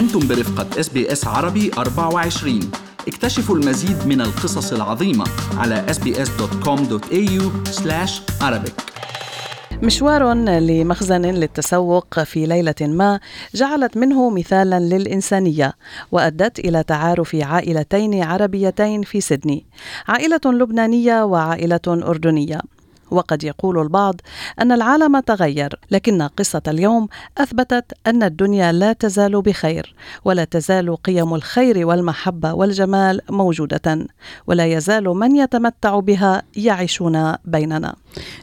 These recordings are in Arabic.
أنتم برفقة SBS عربي 24 اكتشفوا المزيد من القصص العظيمة على sbs.com.au arabic. مشوار لمخزن للتسوق في ليلة ما جعلت منه مثالا للإنسانية وأدت إلى تعارف عائلتين عربيتين في سيدني عائلة لبنانية وعائلة أردنية. وقد يقول البعض أن العالم تغير لكن قصة اليوم أثبتت أن الدنيا لا تزال بخير ولا تزال قيم الخير والمحبة والجمال موجودة ولا يزال من يتمتع بها يعيشون بيننا.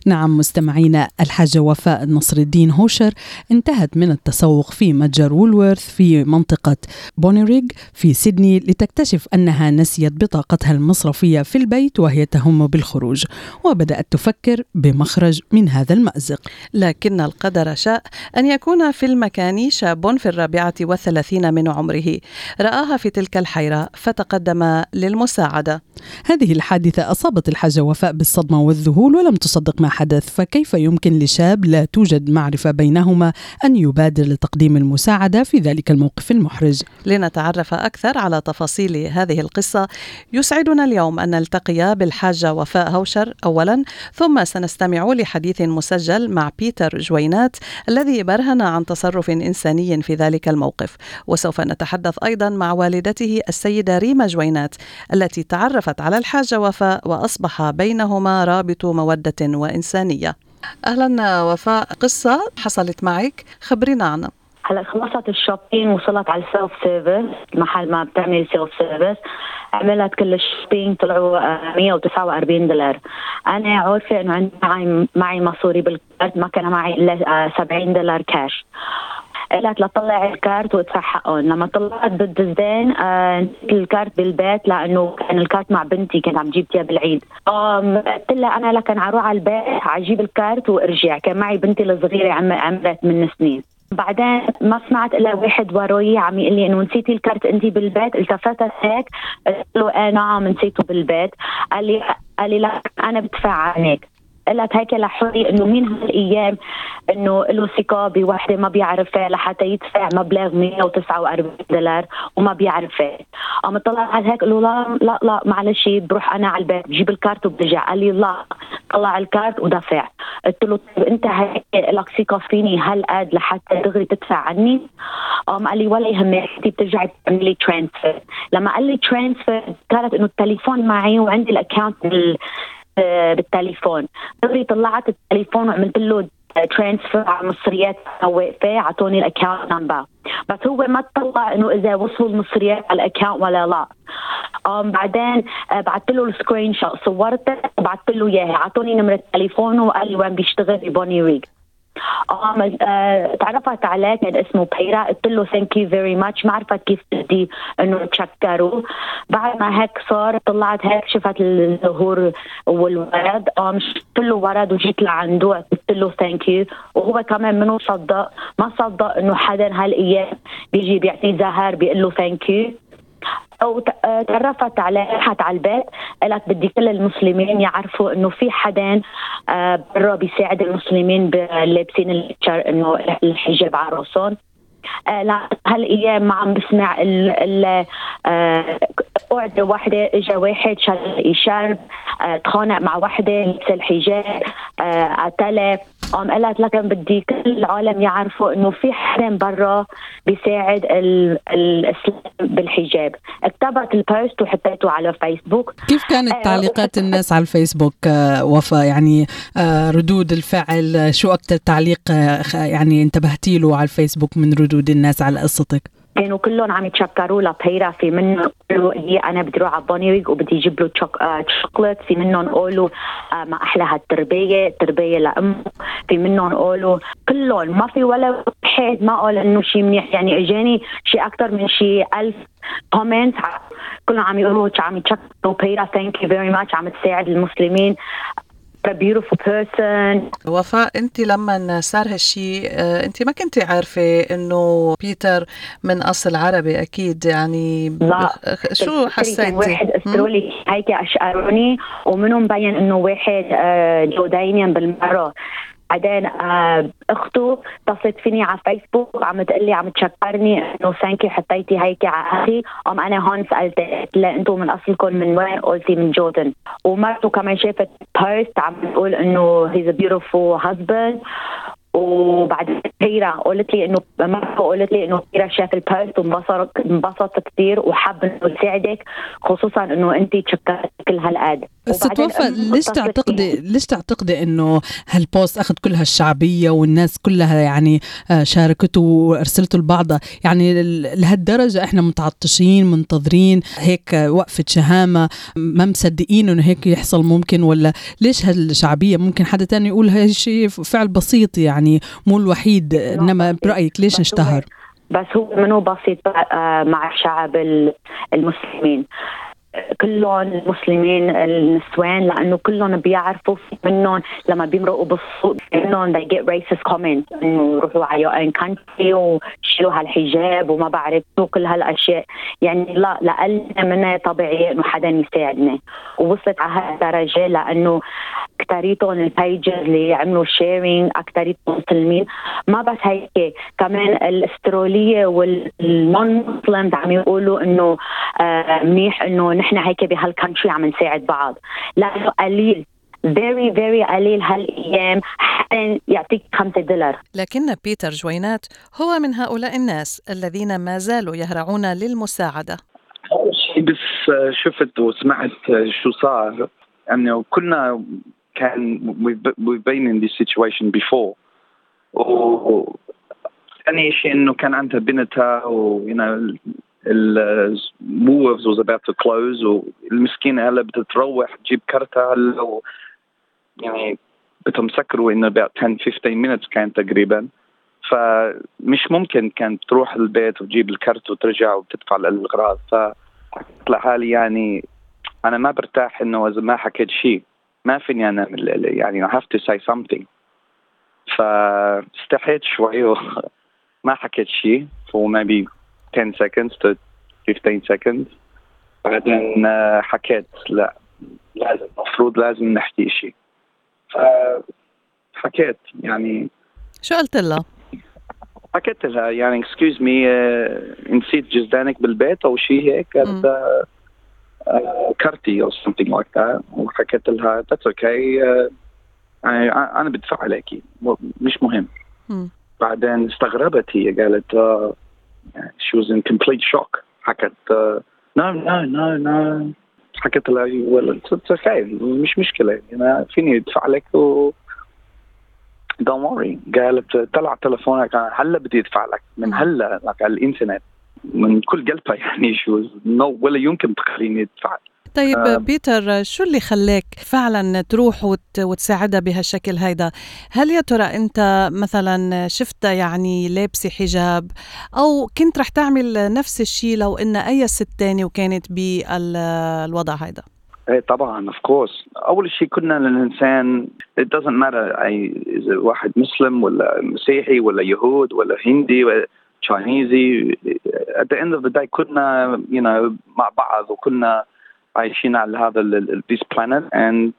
نعم مستمعينا الحاجة وفاء نصر الدين هوشر انتهت من التسوق في متجر Woolworths في منطقة بونيريغ في سيدني لتكتشف أنها نسيت بطاقتها المصرفية في البيت وهي تهم بالخروج وبدأت تفكر بمخرج من هذا المأزق. لكن القدر شاء أن يكون في المكان شاب في الرابعة والثلاثين من عمره. رآها في تلك الحيرة فتقدم للمساعدة. هذه الحادثة أصابت الحاجة وفاء بالصدمة والذهول ولم تصدق ما حدث فكيف يمكن لشاب لا توجد معرفة بينهما أن يبادر لتقديم المساعدة في ذلك الموقف المحرج؟ لنتعرف أكثر على تفاصيل هذه القصة. يسعدنا اليوم أن نلتقي بالحاجة وفاء هوشر أولا ثم سنستمع لحديث مسجل مع بيتر جوينات الذي برهن عن تصرف إنساني في ذلك الموقف. وسوف نتحدث أيضا مع والدته السيدة ريما جوينات التي تعرفت على الحاجة وفاء وأصبح بينهما رابط مودة وإنسانية. أهلا وفاء قصة حصلت معك. خبرينا عنها. هلا خلصت ال shopping وصلت على ال self service محل ما بتعمل self service عملت كل الشوبينج طلعوا 149 دولار. أنا عارفه إنه عندي معي معي مصاري بال card ما كان معي إلا 70 دولار كاش قالت لطلع ال card وادفع حقهم لما طلعت بالجزدان آه ال card بالبيت لأنه كان ال card مع بنتي كان عم جيب بالعيد. قلت لها أنا لكن أروح على البيت أجيب ال card وأرجع. كان معي بنتي الصغيرة عمرها ثمن سنين. بعدين ما سمعت إلا واحد وراي عم يقول لي إنه نسيتي ال card أنت بالبيت. التفتت هيك قلت له إيه نعم نسيته بالبيت. قال لي قال لي لا أنا بدفع عنك. قلت هيك لحوري إنه مين هالأيام إنه له ثقة بوحدة ما بيعرفها لحتى يدفع مبلغ 149 دولار وما بيعرفها. قام طلع على هيك له لا لا لا معلش بروح أنا على البيت بجيب الكارت وبرجع. قال لي لا طلع الكارت ودفع. قلت له طيب أنت هيك لك ثقة فيني هالقد لحتى دغري تدفع عني؟ قام قال لي ولا يهمك أنت بترجعي تعملي transfer لما قال لي transfer كانت إنه التليفون معي وعندي ال account بالتليفون. دغري طلعت التليفون وعملت له transfer على مصريات واقفة أعطوني ال account number بس هو ما طلع إنه إذا وصلوا المصريات على ال account ولا لا. um, بعدين uh, بعثت له ال screenshot صورته وبعثت له إياها أعطوني نمرة تليفونه وقال لي وين بيشتغل ببوني آه تعرفت عليه كان اسمه بيتر. قلت له thank you very much ما عرفت كيف بدي إنه تشكره بعد ما هيك صار طلعت هيك شفت الزهور والورد. قام شفت له ورد وجيت لعنده. قلت له thank you وهو كمان منه صدق. ما صدق إنه حدا هالأيام بيجي بيعطيه زهر بيقول له thank you أو تعرفت على راحت على البيت قالت بدي كل المسلمين يعرفوا إنه في حدا برا بيساعد المسلمين لابسين إنه الحجاب على راسهم. لا هالأيام ما عم بسمع ال ال قعدة واحدة اجى واحد شال شرب تخانق مع وحده لبس الحجاب قتله قام قالت لكن بدي كل العالم يعرفوا إنه في حدا برا بيساعد الإسلام بالحجاب. كتبت البوست وحطيته على فيسبوك. كيف كانت تعليقات الناس على الفيسبوك وفاء؟ يعني ردود الفعل شو أكثر تعليق يعني انتبهتي له على الفيسبوك من ردود الناس على قصتك؟ كانوا كلهم عم يتشكروا لبيرا في منهم قالوا هي أنا بدي أروح على بونيويك وبدي أجيب له شوكولات في منهم قالوا آه ما أحلى هالتربية. تربية لأمه. في منهم قالوا كلهم ما في ولا واحد ما قال إنه شيء منيح. يعني إجاني شيء أكثر من شيء ألف comment كلهم عم يقولوا عم يتشكروا. بيتر thank you very much عم تساعد المسلمين. A beautiful person وفاء أنت لما صار هالشيء أنت ما كنتي عارفة إنه بيتر من أصل عربي أكيد يعني لا. شو حسيتي؟ واحد ارسلوا لي هيك اشعروني ومنهم مبين إنه واحد Jordanian بالمرة. بعدين آه أخته اتصلت فيني على فيسبوك عم تقول لي عم تشكرني إنه thank you حطيتي هيك على أخي. أم أنا هون لها أنتم من أصلكم من وين؟ قلتي من Jordan. ومرته كمان شافت post عم تقول إنه he's a beautiful husband وبعد كثيرة قلت لي إنه مرة قلت لي إنه كثيرة شاف ال post وانبسط انبسط كثير وحب إنه يساعدك خصوصا إنه أنت تشكرت كل هالقد. بس توفى ليش تعتقدي ليش تعتقدي إنه هال post أخذ كل هالشعبيه والناس كلها يعني آه، شاركته وارسلته لبعضها يعني لهالدرجة إحنا متعطشين منتظرين هيك وقفة شهامة ما مصدقين إنه هيك يحصل ممكن ولا ليش هالشعبية؟ ممكن حدا تاني يقول هاي شيء فعل بسيط يعني. مو الوحيد إنما برأيك ليش اشتهر؟ بس هو منو بسيط آه، مع الشعب المسلمين. كلهم المسلمين النسوان لأنه كلهم بيعرفوا في منهم لما بيمرقوا بالسوق منهم they get racist comments إنه يروحوا على your own country ويشيلوا هالحجاب وما بعرف شو كل هالأشياء. يعني لا لقلنا منها طبيعي إنه حدا يساعدنا. ووصلت على هالدرجة لأنه اكثريتهم ال pages اللي عملوا sharing اكثريتهم مسلمين. ما بس هيك كمان الأسترالية وال non Muslims عم يقولوا إنه آه منيح إنه نحن هيك بهال country عم نساعد بعض. لأنه قليل very very قليل هالأيام حتى يعطيك خمسة دولار. لكن بيتر جوينات هو من هؤلاء الناس الذين ما زالوا يهرعون للمساعدة. بس شفت وسمعت شو صار. انه كنا كان we've been in this situation before. ثاني شيء انه كان عندها بنتها و you know الموفز was about to close والمسكينه هلا بتتروح تجيب كرتها هلا و يعني بدهم سكروا انه about 10 15 minutes كان تقريبا فمش ممكن كانت تروح البيت وتجيب الكرت وترجع وتدفع الاغراض فحكيت لحالي يعني أنا ما برتاح انه اذا ما حكيت شيء ما فيني أنا يعني I have to say something. فاستحيت شوي وما حكيت شيء. for maybe 10 seconds to 15 seconds. بعدين آه، حكيت لا لازم المفروض لازم نحكي شيء. فحكيت يعني. شو قلت لها؟ حكيت لها يعني excuse me آه، نسيت جزدانك بالبيت أو شيء هيك. قالت آه، كرتي أو something like that. وحكيت لها that's okay. يعني أنا بدفع عليكي. مش مهم. بعدين استغربت هي قالت she was in complete shock. حكت no no no no. حكت لها well it's okay. مش مشكلة. أنا فيني أدفع لك و don't worry. قالت طلع تلفونك. هلا بدي أدفع لك. من هلا لك على الإنترنت. من كل قلبها يعني شو no ولا يمكن تخليني أدفع. طيب آه. بيتر شو اللي خلاك فعلا تروح وت... وتساعدها بهالشكل هيدا؟ هل يا ترى أنت مثلا شفتها يعني لابسه حجاب؟ أو كنت رح تعمل نفس الشيء لو إن أي ست تاني وكانت بالوضع هيدا؟ إيه طبعا of course أول شيء كلنا إنسان it doesn't matter اي إذا واحد مسلم ولا مسيحي ولا يهود ولا هندي ولا Chinese at the end of the day كلنا you know مع بعض وكنا عايشين على هذا this planet and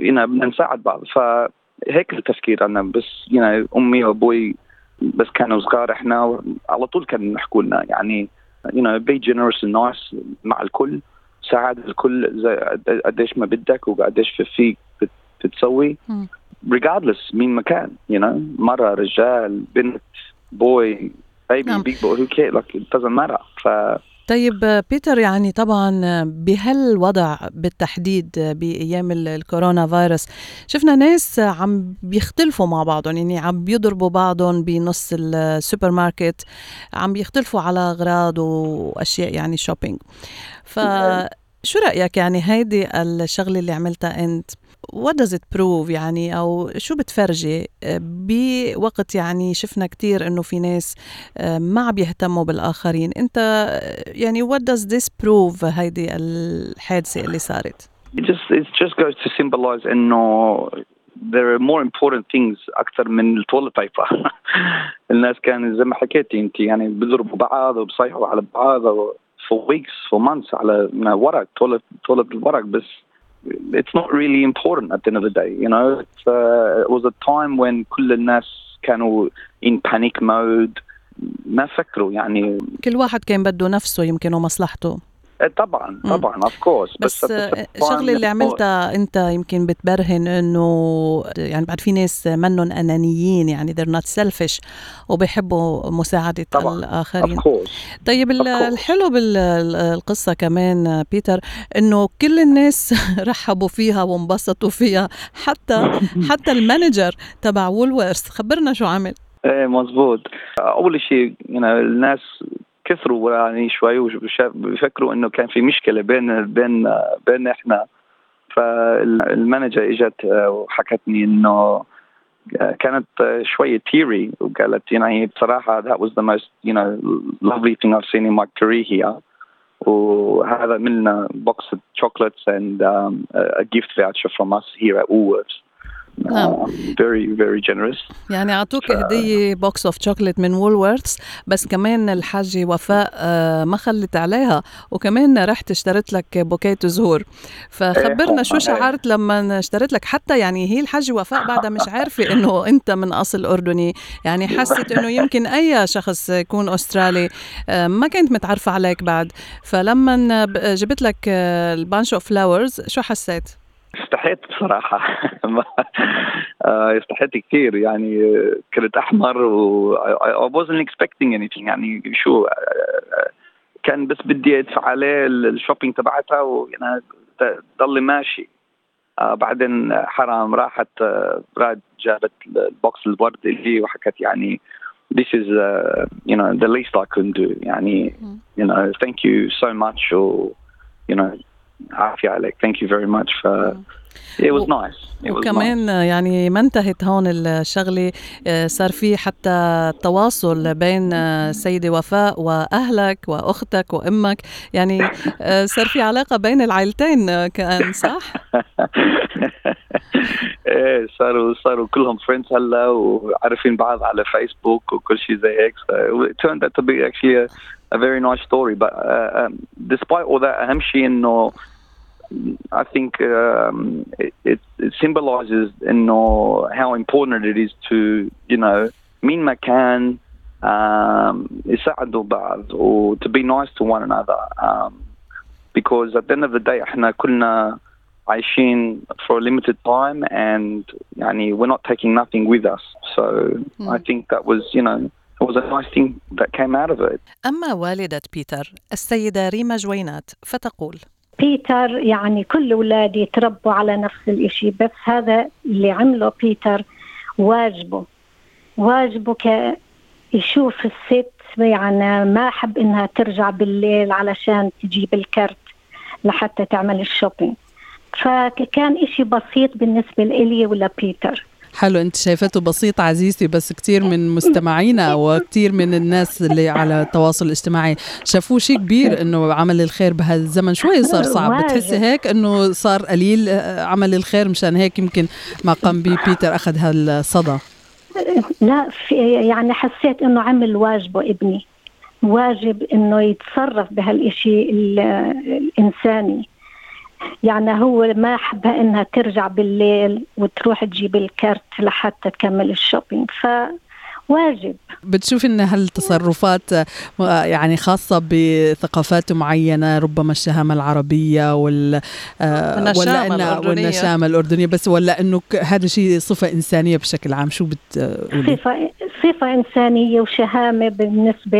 you know بدنا نساعد بعض فهيك التفكير أنا. بس you know أمي وأبوي بس كانوا صغار إحنا على طول كانوا يحكوا لنا. يعني you know be generous and nice مع الكل. ساعد الكل قديش ما بدك وقديش فيك بتسوي. regardless مين مكان you know. مرة رجال بنت. boy baby big boy who cares like it doesn't matter. ف طيب بيتر يعني طبعا بهالوضع بالتحديد بأيام الكورونا فيروس شفنا ناس عم بيختلفوا مع بعضهم يعني عم بيضربوا بعضهم بنص السوبر ماركت عم بيختلفوا على أغراض وأشياء يعني shopping فشو رأيك يعني هيدي الشغلة اللي عملتها أنت؟ What does it prove يعني؟ أو شو بتفرجي؟ بوقت يعني شفنا كثير إنه في ناس ما عم بيهتموا بالآخرين. أنت يعني what does this prove هيدي الحادثة اللي صارت؟ It just it just goes to symbolize إنه there are more important things أكثر من التواليت بيبر الناس كان زي ما حكيتي أنت يعني بيضربوا بعض وبصيحوا على بعض for weeks for months على ورق تولد تولد الورق بس. it's not really important at the end of the day. You know, it's, uh, it was a time when كل الناس كانوا in panic mode ما فكروا يعني كل واحد كان بده نفسه يمكن ومصلحته طبعا طبعا of course بس, بس الشغله اللي عملتها أنت يمكن بتبرهن إنه يعني بعد في ناس منهم أنانيين يعني they're not selfish وبيحبوا مساعدة طبعا. الآخرين. طيب الحلو بالقصة كمان بيتر إنه كل الناس رحبوا فيها وانبسطوا فيها حتى حتى ال manager تبع Woolworth خبرنا شو عمل؟ إيه مزبوط. أول شيء know, الناس كثروا يعني شوي وبيفكروا انه كان في مشكله بين بين بين إحنا فال manager اجت وحكتني انه كانت شوية teary وقالت يعني بصراحة that was the most you know lovely thing I've seen in my career here وهذا من box of chocolates and um, a gift voucher from us here at Woolworths نعم. very very generous. يعني أعطوك ف... هدية box of chocolate من Woolworths بس كمان الحاجة وفاء آه، ما خلت عليها وكمان رحت اشتريت لك bouquet زهور فخبرنا شو شعرت لما اشتريت لك حتى يعني هي الحاجة وفاء بعدها مش عارفة إنه أنت من أصل أردني. يعني حست إنه يمكن أي شخص يكون أسترالي آه، ما كنت متعرفة عليك بعد. فلما جبت لك ال bunch of flowers شو حسيت؟ استحيت بصراحة. استحيت كثير. يعني كنت أحمر و I wasn't expecting anything. يعني شو كان بس بدي أدفع عليه ال shopping تبعتها ويعني ضل ماشي. بعدين حرام راحت ردت جابت ال box الورد اللي وحكت يعني this is uh, you know the least I can do. يعني you know thank you so much. or you know عافية عليك thank you very much ف It was nice. It وكمان nice. يعني ما انتهت هون الشغلة آه، صار في حتى تواصل بين آه، وفاء وأهلك وأختك وأمك يعني آه، صار في علاقة بين العائلتين كان صح؟ إيه صاروا صاروا كلهم فريندز هلا وعارفين بعض على فيسبوك وكل شيء زي هيك it turned out to be actually a, a very nice story but uh, um, despite all that اهم شيء انه I think um, it, it, it, symbolizes you know, how important it is to, you know, mean مكان um, يساعدوا بعض or to be nice to one another um, because at the end of the day احنا كلنا عايشين for a limited time and يعني we're not taking nothing with us so mm. I think that was you know it was a nice thing that came out of it. أما والدة بيتر السيدة ريما جوينات فتقول بيتر يعني كل أولادي تربوا على نفس الإشي بس هذا اللي عمله بيتر واجبه. واجبه ك يشوف الست يعني ما حب إنها ترجع بالليل علشان تجيب الكرت لحتى تعمل الشوبينج. فكان إشي بسيط بالنسبة لإلي ولا بيتر. حلو انت شايفته بسيط عزيزتي بس كثير من مستمعينا وكثير من الناس اللي على التواصل الاجتماعي شافوه شيء كبير إنه عمل الخير بهذا الزمن شوي صار صعب. بتحسي هيك إنه صار قليل آه، عمل الخير مشان هيك يمكن ما قام به بيتر أخذ هالصدى؟ لا في يعني حسيت إنه عمل واجبه ابني واجب إنه يتصرف بهالشيء الإنساني. يعني هو ما حبها إنها ترجع بالليل وتروح تجيب الكرت لحتى تكمل الشوبينج ف واجب بتشوف إن هالتصرفات يعني خاصة بثقافات معينة ربما الشهامة العربية وال ولا إن والنشامة الأردنية بس ولا إنه هذا شيء صفة إنسانية بشكل عام شو بتقولي؟ صفه صفة إنسانية وشهامة بالنسبة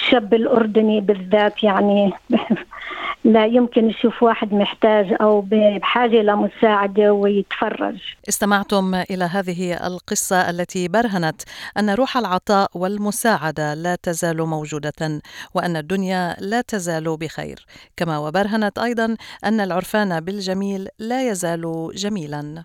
للشاب الأردني بالذات يعني لا يمكن يشوف واحد محتاج أو بحاجة لمساعده ويتفرج. استمعتم إلى هذه القصة التي برهنت أن روح العطاء والمساعدة لا تزال موجودة وأن الدنيا لا تزال بخير، كما وبرهنت أيضا أن العرفان بالجميل لا يزال جميلا.